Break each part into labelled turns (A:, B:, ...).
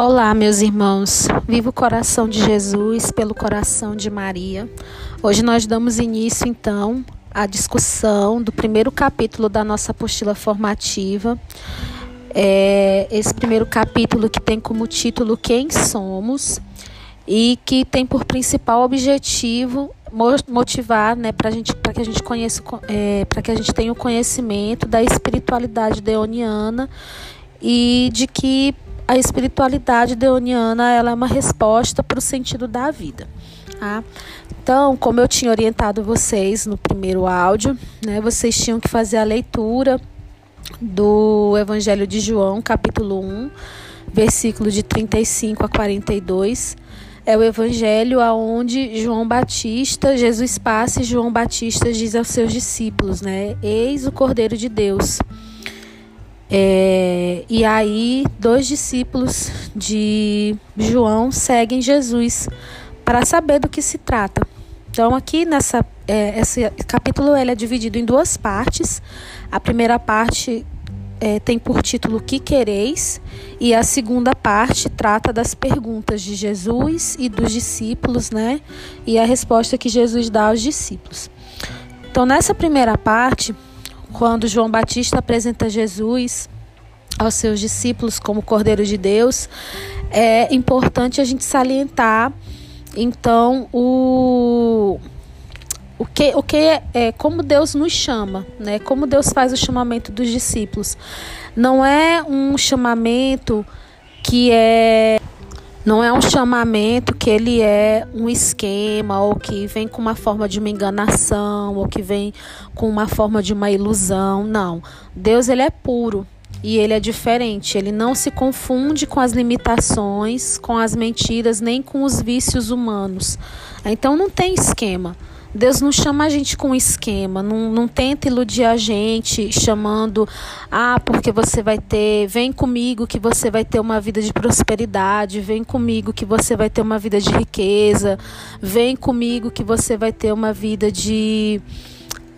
A: Olá, meus irmãos. Viva o coração de Jesus pelo coração de Maria. Hoje nós damos início, então, à discussão do primeiro capítulo da nossa apostila formativa. É esse primeiro capítulo que tem como título Quem Somos e que tem por principal objetivo motivar, né, para gente, para que a gente conheça, é, para que a gente tenha o conhecimento da espiritualidade deoniana e de que a espiritualidade deoniana ela é uma resposta para o sentido da vida. Tá? Então, como eu tinha orientado vocês no primeiro áudio, né, vocês tinham que fazer a leitura do Evangelho de João, capítulo 1, versículo de 35 a 42. É o evangelho aonde João Batista, Jesus passa e João Batista diz aos seus discípulos, né? Eis o Cordeiro de Deus é, e aí, dois discípulos de João seguem Jesus para saber do que se trata. Então, aqui nessa é, esse capítulo ele é dividido em duas partes. A primeira parte é, tem por título Que quereis? E a segunda parte trata das perguntas de Jesus e dos discípulos, né? E a resposta que Jesus dá aos discípulos. Então, nessa primeira parte, quando João Batista apresenta Jesus aos seus discípulos como Cordeiro de Deus, é importante a gente salientar então o o que o que é, é como Deus nos chama, né? Como Deus faz o chamamento dos discípulos. Não é um chamamento que é não é um chamamento que ele é um esquema ou que vem com uma forma de uma enganação ou que vem com uma forma de uma ilusão. Não. Deus ele é puro e ele é diferente. Ele não se confunde com as limitações, com as mentiras, nem com os vícios humanos. Então não tem esquema. Deus não chama a gente com esquema, não, não tenta iludir a gente chamando, ah, porque você vai ter, vem comigo que você vai ter uma vida de prosperidade, vem comigo que você vai ter uma vida de riqueza, vem comigo que você vai ter uma vida de.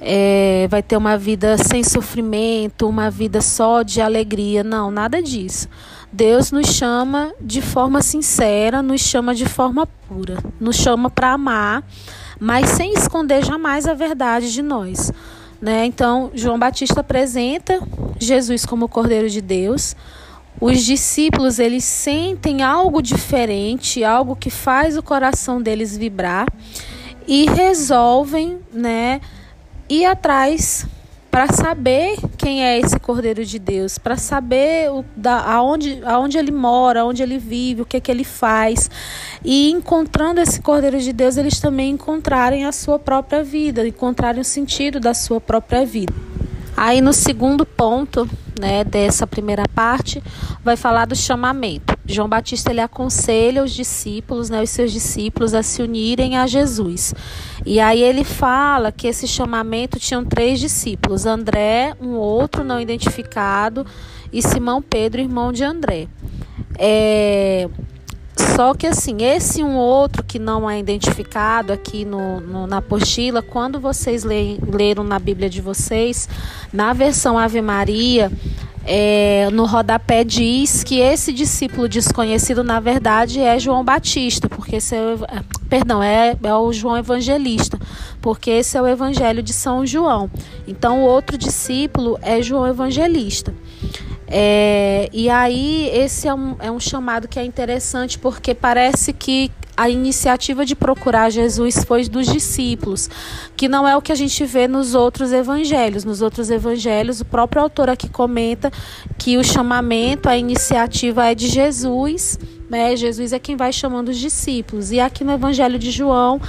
A: É, vai ter uma vida sem sofrimento, uma vida só de alegria. Não, nada disso. Deus nos chama de forma sincera, nos chama de forma pura, nos chama para amar mas sem esconder jamais a verdade de nós. Né? Então, João Batista apresenta Jesus como o Cordeiro de Deus. Os discípulos eles sentem algo diferente, algo que faz o coração deles vibrar e resolvem, né, ir atrás para saber quem é esse Cordeiro de Deus, para saber o, da, aonde, aonde ele mora, onde ele vive, o que, que ele faz. E encontrando esse Cordeiro de Deus, eles também encontrarem a sua própria vida, encontrarem o sentido da sua própria vida. Aí no segundo ponto, né, dessa primeira parte, vai falar do chamamento. João Batista ele aconselha os discípulos, né, os seus discípulos a se unirem a Jesus. E aí ele fala que esse chamamento tinham três discípulos: André, um outro não identificado, e Simão Pedro, irmão de André. É, só que assim, esse um outro que não é identificado aqui no, no na apostila, quando vocês leem, leram na Bíblia de vocês, na versão Ave Maria, é, no rodapé diz que esse discípulo desconhecido, na verdade, é João Batista, porque esse é, perdão, é, é o João Evangelista, porque esse é o Evangelho de São João. Então, o outro discípulo é João Evangelista. É, e aí, esse é um, é um chamado que é interessante porque parece que a iniciativa de procurar Jesus foi dos discípulos, que não é o que a gente vê nos outros evangelhos. Nos outros evangelhos, o próprio autor aqui comenta que o chamamento, a iniciativa é de Jesus, né? Jesus é quem vai chamando os discípulos. E aqui no evangelho de João,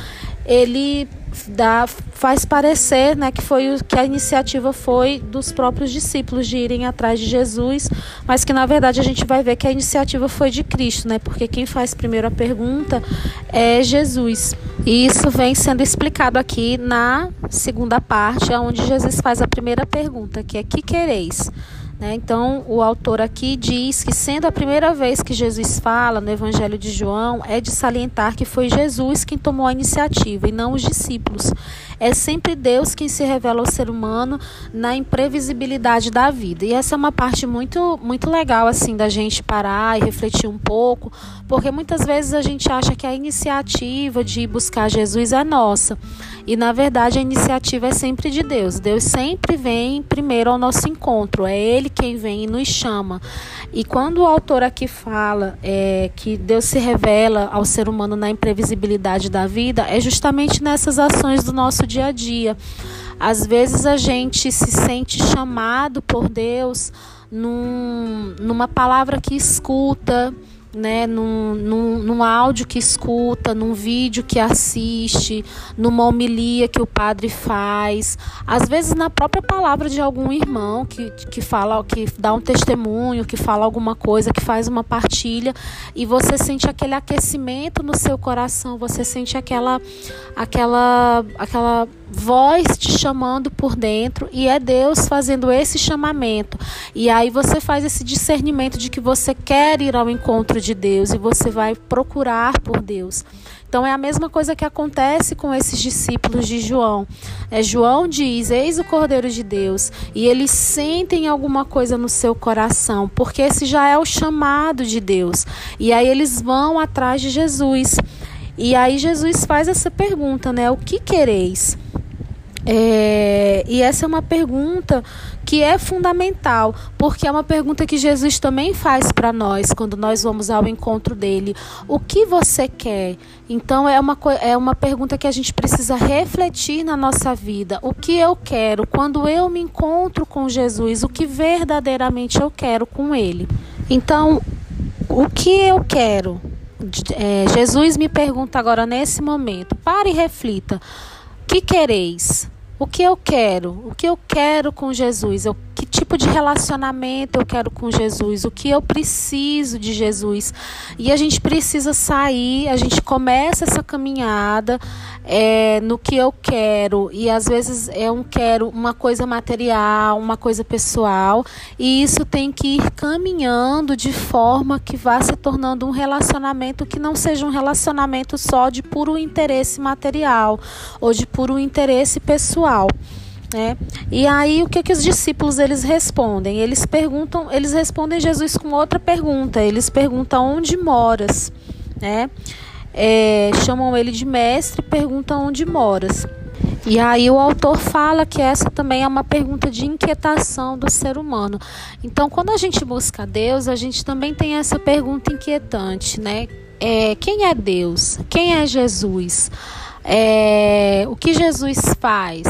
A: ele dá, faz parecer né, que foi que a iniciativa foi dos próprios discípulos de irem atrás de Jesus, mas que na verdade a gente vai ver que a iniciativa foi de Cristo, né? Porque quem faz primeiro a pergunta é Jesus. E isso vem sendo explicado aqui na segunda parte, onde Jesus faz a primeira pergunta, que é que quereis? Né? Então, o autor aqui diz que, sendo a primeira vez que Jesus fala no Evangelho de João, é de salientar que foi Jesus quem tomou a iniciativa e não os discípulos. É sempre Deus quem se revela ao ser humano na imprevisibilidade da vida. E essa é uma parte muito, muito legal assim da gente parar e refletir um pouco, porque muitas vezes a gente acha que a iniciativa de buscar Jesus é nossa. E na verdade a iniciativa é sempre de Deus. Deus sempre vem primeiro ao nosso encontro. É Ele quem vem e nos chama. E quando o autor aqui fala é, que Deus se revela ao ser humano na imprevisibilidade da vida, é justamente nessas ações do nosso dia a dia. Às vezes a gente se sente chamado por Deus num, numa palavra que escuta né, num, num, num áudio que escuta, num vídeo que assiste, numa homilia que o padre faz, às vezes na própria palavra de algum irmão que, que fala, que dá um testemunho, que fala alguma coisa, que faz uma partilha, e você sente aquele aquecimento no seu coração, você sente aquela, aquela, aquela voz te chamando por dentro e é Deus fazendo esse chamamento. E aí você faz esse discernimento de que você quer ir ao encontro de Deus e você vai procurar por Deus. Então é a mesma coisa que acontece com esses discípulos de João. É, João diz: Eis o Cordeiro de Deus, e eles sentem alguma coisa no seu coração, porque esse já é o chamado de Deus. E aí eles vão atrás de Jesus. E aí Jesus faz essa pergunta, né? O que quereis? É, e essa é uma pergunta que é fundamental, porque é uma pergunta que Jesus também faz para nós quando nós vamos ao encontro dele. O que você quer? Então é uma, é uma pergunta que a gente precisa refletir na nossa vida. O que eu quero quando eu me encontro com Jesus? O que verdadeiramente eu quero com ele? Então, o que eu quero? É, Jesus me pergunta agora nesse momento. Pare e reflita que quereis? O que eu quero? O que eu quero com Jesus? Eu, que tipo de relacionamento eu quero com Jesus? O que eu preciso de Jesus? E a gente precisa sair, a gente começa essa caminhada é, no que eu quero. E às vezes é um quero uma coisa material, uma coisa pessoal. E isso tem que ir caminhando de forma que vá se tornando um relacionamento que não seja um relacionamento só de puro interesse material ou de puro interesse pessoal. Né? E aí o que, que os discípulos eles respondem? Eles perguntam, eles respondem Jesus com outra pergunta. Eles perguntam onde moras, né? É, chamam ele de mestre, perguntam onde moras. E aí o autor fala que essa também é uma pergunta de inquietação do ser humano. Então, quando a gente busca Deus, a gente também tem essa pergunta inquietante, né? É, quem é Deus? Quem é Jesus? É, o que Jesus faz?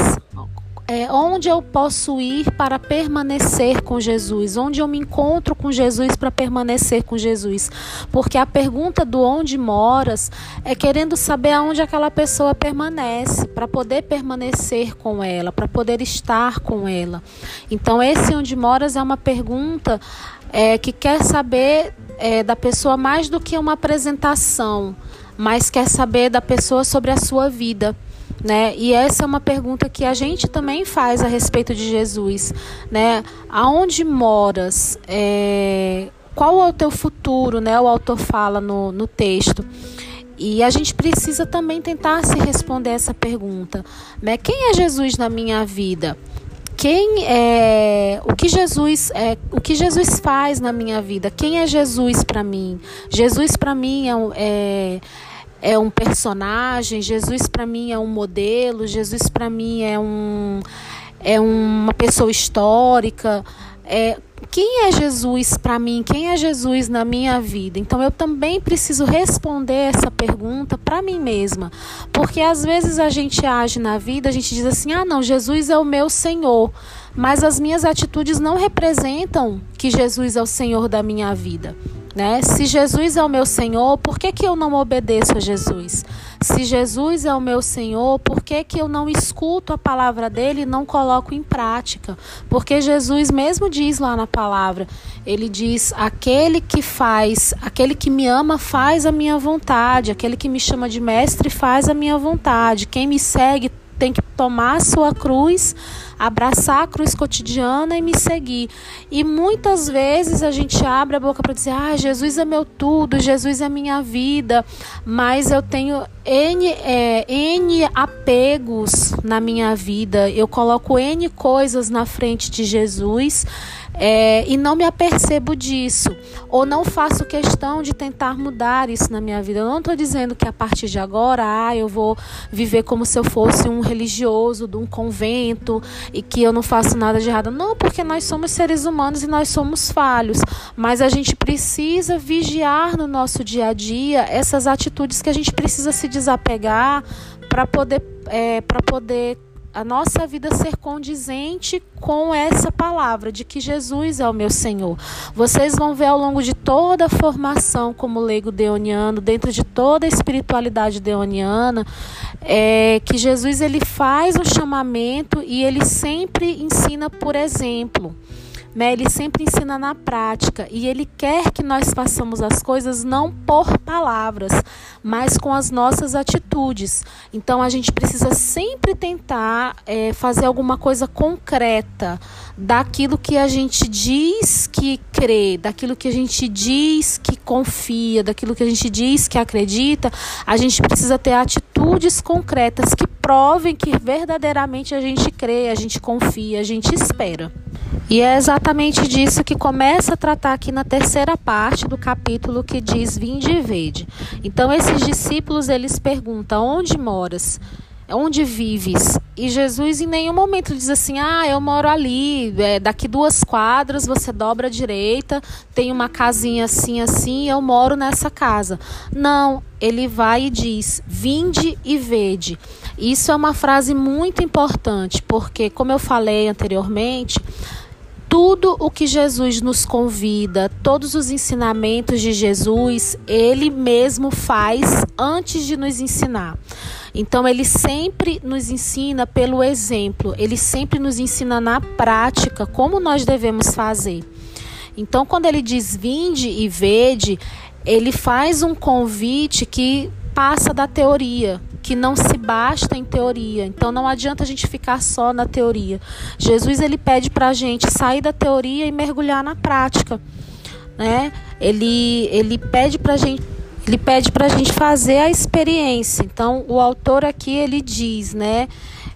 A: É, onde eu posso ir para permanecer com Jesus, onde eu me encontro com Jesus para permanecer com Jesus. Porque a pergunta do onde moras é querendo saber aonde aquela pessoa permanece, para poder permanecer com ela, para poder estar com ela. Então, esse onde moras é uma pergunta é, que quer saber é, da pessoa mais do que uma apresentação, mas quer saber da pessoa sobre a sua vida né? E essa é uma pergunta que a gente também faz a respeito de Jesus, né? Aonde moras? É... Qual é o teu futuro, né? O autor fala no, no texto. E a gente precisa também tentar se responder essa pergunta, né? Quem é Jesus na minha vida? Quem é o que Jesus é o que Jesus faz na minha vida? Quem é Jesus para mim? Jesus para mim é, é é um personagem, Jesus para mim é um modelo, Jesus para mim é um é uma pessoa histórica. É, quem é Jesus para mim? Quem é Jesus na minha vida? Então eu também preciso responder essa pergunta para mim mesma, porque às vezes a gente age na vida, a gente diz assim: "Ah, não, Jesus é o meu Senhor", mas as minhas atitudes não representam que Jesus é o Senhor da minha vida. Né? Se Jesus é o meu Senhor, por que, que eu não obedeço a Jesus? Se Jesus é o meu Senhor, por que, que eu não escuto a palavra dele e não coloco em prática? Porque Jesus mesmo diz lá na palavra, ele diz: aquele que faz, aquele que me ama faz a minha vontade, aquele que me chama de mestre faz a minha vontade. Quem me segue tem que tomar a sua cruz, abraçar a cruz cotidiana e me seguir. E muitas vezes a gente abre a boca para dizer: "Ah, Jesus é meu tudo, Jesus é minha vida", mas eu tenho N, é, N apegos na minha vida, eu coloco N coisas na frente de Jesus é, e não me apercebo disso, ou não faço questão de tentar mudar isso na minha vida. Eu não estou dizendo que a partir de agora, ah, eu vou viver como se eu fosse um religioso de um convento e que eu não faço nada de errado. Não, porque nós somos seres humanos e nós somos falhos, mas a gente precisa vigiar no nosso dia a dia essas atitudes que a gente precisa se desapegar para poder, é, para poder a nossa vida ser condizente com essa palavra de que Jesus é o meu Senhor. Vocês vão ver ao longo de toda a formação como leigo deoniano, dentro de toda a espiritualidade deoniana, é, que Jesus ele faz um chamamento e ele sempre ensina por exemplo. Né? Ele sempre ensina na prática e ele quer que nós façamos as coisas não por palavras, mas com as nossas atitudes. Então a gente precisa sempre tentar é, fazer alguma coisa concreta daquilo que a gente diz que crê, daquilo que a gente diz que confia, daquilo que a gente diz que acredita. A gente precisa ter atitudes concretas que provem que verdadeiramente a gente crê, a gente confia, a gente espera. E é exatamente disso que começa a tratar aqui na terceira parte do capítulo que diz vinde e vede. Então esses discípulos eles perguntam: onde moras? Onde vives? E Jesus em nenhum momento diz assim: Ah, eu moro ali, é, daqui duas quadras, você dobra à direita, tem uma casinha assim, assim, eu moro nessa casa. Não, ele vai e diz: Vinde e vede. Isso é uma frase muito importante, porque, como eu falei anteriormente, tudo o que Jesus nos convida, todos os ensinamentos de Jesus, ele mesmo faz antes de nos ensinar. Então, ele sempre nos ensina pelo exemplo, ele sempre nos ensina na prática como nós devemos fazer. Então, quando ele diz vinde e vede, ele faz um convite que passa da teoria, que não se basta em teoria. Então não adianta a gente ficar só na teoria. Jesus ele pede para a gente sair da teoria e mergulhar na prática, né? Ele ele pede para gente ele pede para a gente fazer a experiência. Então o autor aqui ele diz, né?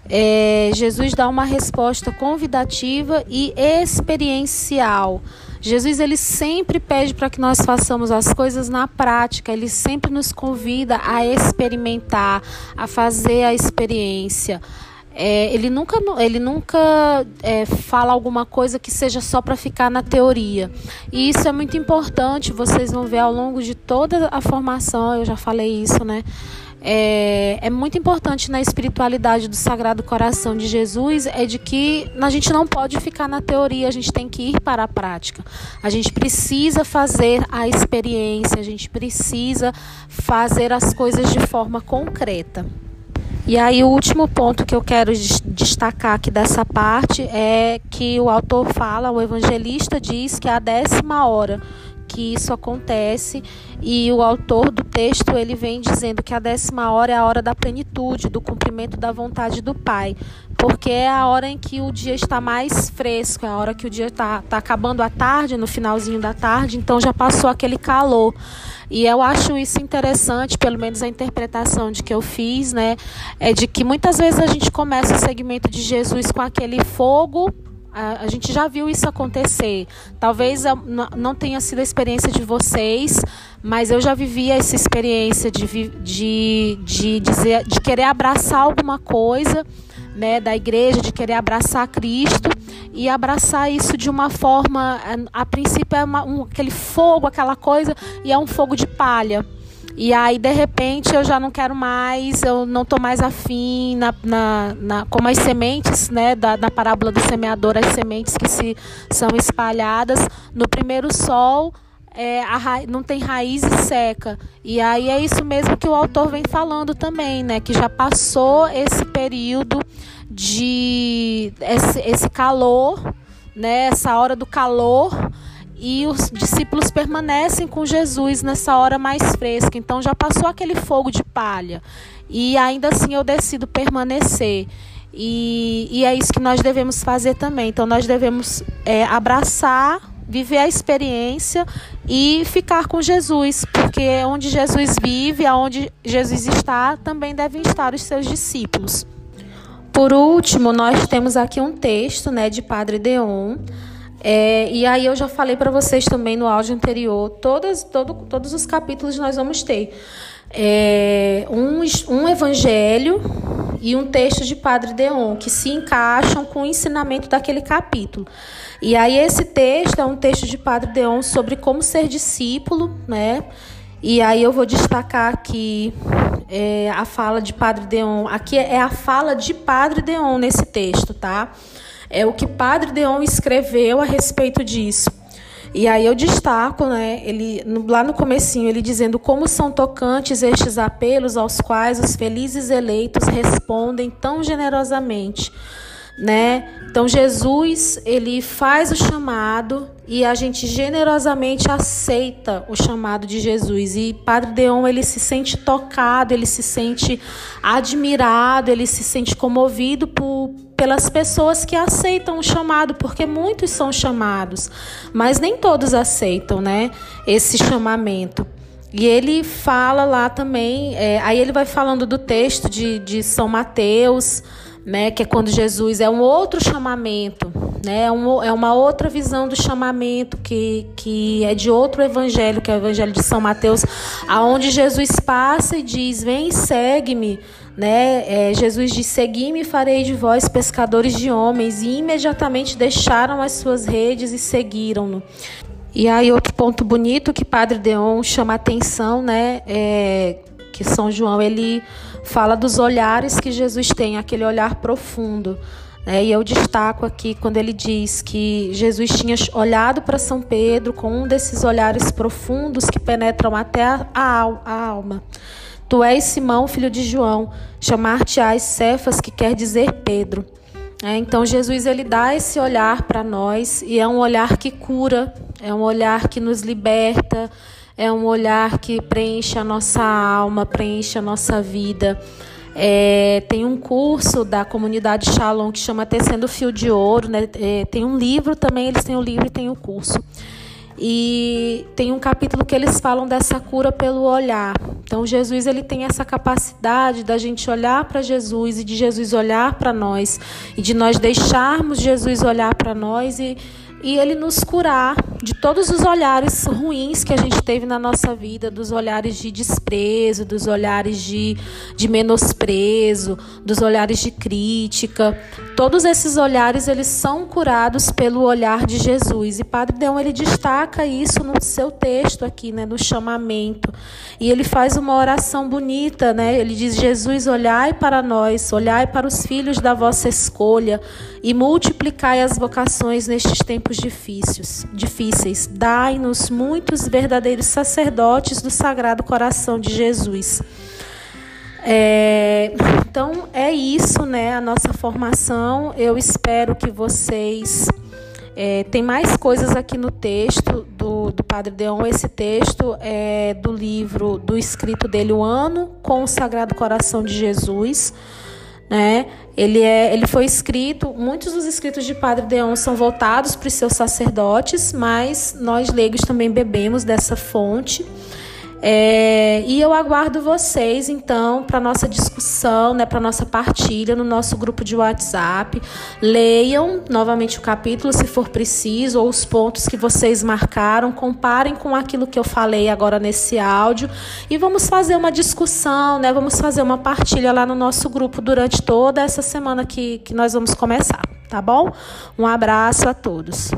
A: É, Jesus dá uma resposta convidativa e experiencial. Jesus ele sempre pede para que nós façamos as coisas na prática, ele sempre nos convida a experimentar, a fazer a experiência. É, ele nunca, ele nunca é, fala alguma coisa que seja só para ficar na teoria. E isso é muito importante, vocês vão ver ao longo de toda a formação, eu já falei isso, né? É, é muito importante na espiritualidade do Sagrado Coração de Jesus é de que a gente não pode ficar na teoria, a gente tem que ir para a prática. A gente precisa fazer a experiência, a gente precisa fazer as coisas de forma concreta. E aí o último ponto que eu quero destacar aqui dessa parte é que o autor fala, o evangelista diz que a décima hora que isso acontece e o autor do texto ele vem dizendo que a décima hora é a hora da plenitude, do cumprimento da vontade do Pai, porque é a hora em que o dia está mais fresco, é a hora que o dia está tá acabando a tarde, no finalzinho da tarde, então já passou aquele calor. E eu acho isso interessante, pelo menos a interpretação de que eu fiz, né? É de que muitas vezes a gente começa o segmento de Jesus com aquele fogo a, a gente já viu isso acontecer. Talvez não tenha sido a experiência de vocês, mas eu já vivi essa experiência de, de, de, dizer, de querer abraçar alguma coisa né, da igreja, de querer abraçar Cristo e abraçar isso de uma forma, a, a princípio é uma, um, aquele fogo, aquela coisa, e é um fogo de palha. E aí, de repente, eu já não quero mais, eu não estou mais afim, na, na, na, como as sementes, né, da, da parábola do semeador, as sementes que se são espalhadas no primeiro sol, é, ra... não tem raiz e seca. E aí é isso mesmo que o autor vem falando também, né? Que já passou esse período de esse, esse calor, né? Essa hora do calor e os discípulos permanecem com Jesus nessa hora mais fresca. Então já passou aquele fogo de palha. E ainda assim eu decido permanecer. E, e é isso que nós devemos fazer também. Então nós devemos é, abraçar viver a experiência e ficar com Jesus, porque onde Jesus vive, aonde Jesus está, também devem estar os seus discípulos. Por último, nós temos aqui um texto né, de Padre Deon. É, e aí eu já falei para vocês também no áudio anterior, todas, todo, todos os capítulos nós vamos ter é, um, um evangelho e um texto de Padre Deon que se encaixam com o ensinamento daquele capítulo. E aí esse texto é um texto de Padre Deon sobre como ser discípulo, né? E aí eu vou destacar aqui é, a fala de Padre Deon. Aqui é a fala de Padre Deon nesse texto, tá? É o que Padre Deon escreveu a respeito disso. E aí eu destaco, né, ele lá no comecinho, ele dizendo como são tocantes estes apelos aos quais os felizes eleitos respondem tão generosamente, né? Então Jesus, ele faz o chamado e a gente generosamente aceita o chamado de Jesus. E Padre Deon, ele se sente tocado, ele se sente admirado, ele se sente comovido por pelas pessoas que aceitam o chamado, porque muitos são chamados, mas nem todos aceitam, né, esse chamamento. E ele fala lá também, é, aí ele vai falando do texto de, de São Mateus, né, que é quando Jesus é um outro chamamento, né, é, um, é uma outra visão do chamamento que, que é de outro evangelho, que é o evangelho de São Mateus, aonde Jesus passa e diz: Vem, segue-me. Né? É, Jesus disse: Segui-me farei de vós pescadores de homens. E imediatamente deixaram as suas redes e seguiram-no. E aí, outro ponto bonito que Padre Deon chama a atenção, né? É que São João ele fala dos olhares que Jesus tem, aquele olhar profundo. Né? E eu destaco aqui quando ele diz que Jesus tinha olhado para São Pedro com um desses olhares profundos que penetram até a, a alma. Tu és Simão, filho de João, chamar-te-ás Cefas, que quer dizer Pedro. É, então Jesus ele dá esse olhar para nós e é um olhar que cura, é um olhar que nos liberta, é um olhar que preenche a nossa alma, preenche a nossa vida. É, tem um curso da comunidade Shalom que chama Tecendo Fio de Ouro, né? É, tem um livro também, eles têm o livro e tem o curso. E tem um capítulo que eles falam dessa cura pelo olhar. Então Jesus ele tem essa capacidade da gente olhar para Jesus e de Jesus olhar para nós e de nós deixarmos Jesus olhar para nós e e ele nos curar de todos os olhares ruins que a gente teve na nossa vida, dos olhares de desprezo, dos olhares de, de menosprezo, dos olhares de crítica. Todos esses olhares eles são curados pelo olhar de Jesus. E Padre Deão ele destaca isso no seu texto aqui, né, no chamamento. E ele faz uma oração bonita, né? Ele diz: Jesus, olhai para nós, olhai para os filhos da vossa escolha e multiplicai as vocações nestes tempos difíceis. difíceis. Dai-nos muitos verdadeiros sacerdotes do Sagrado Coração de Jesus. É, então é isso, né? A nossa formação. Eu espero que vocês é, tem mais coisas aqui no texto do, do Padre Deon. Esse texto é do livro, do escrito dele, O Ano com o Sagrado Coração de Jesus né? Ele, é, ele foi escrito, muitos dos escritos de Padre Deon são voltados para os seus sacerdotes, mas nós leigos também bebemos dessa fonte. É, e eu aguardo vocês, então, para nossa discussão, né, para nossa partilha no nosso grupo de WhatsApp. Leiam novamente o capítulo, se for preciso, ou os pontos que vocês marcaram, comparem com aquilo que eu falei agora nesse áudio e vamos fazer uma discussão, né? Vamos fazer uma partilha lá no nosso grupo durante toda essa semana que, que nós vamos começar, tá bom? Um abraço a todos.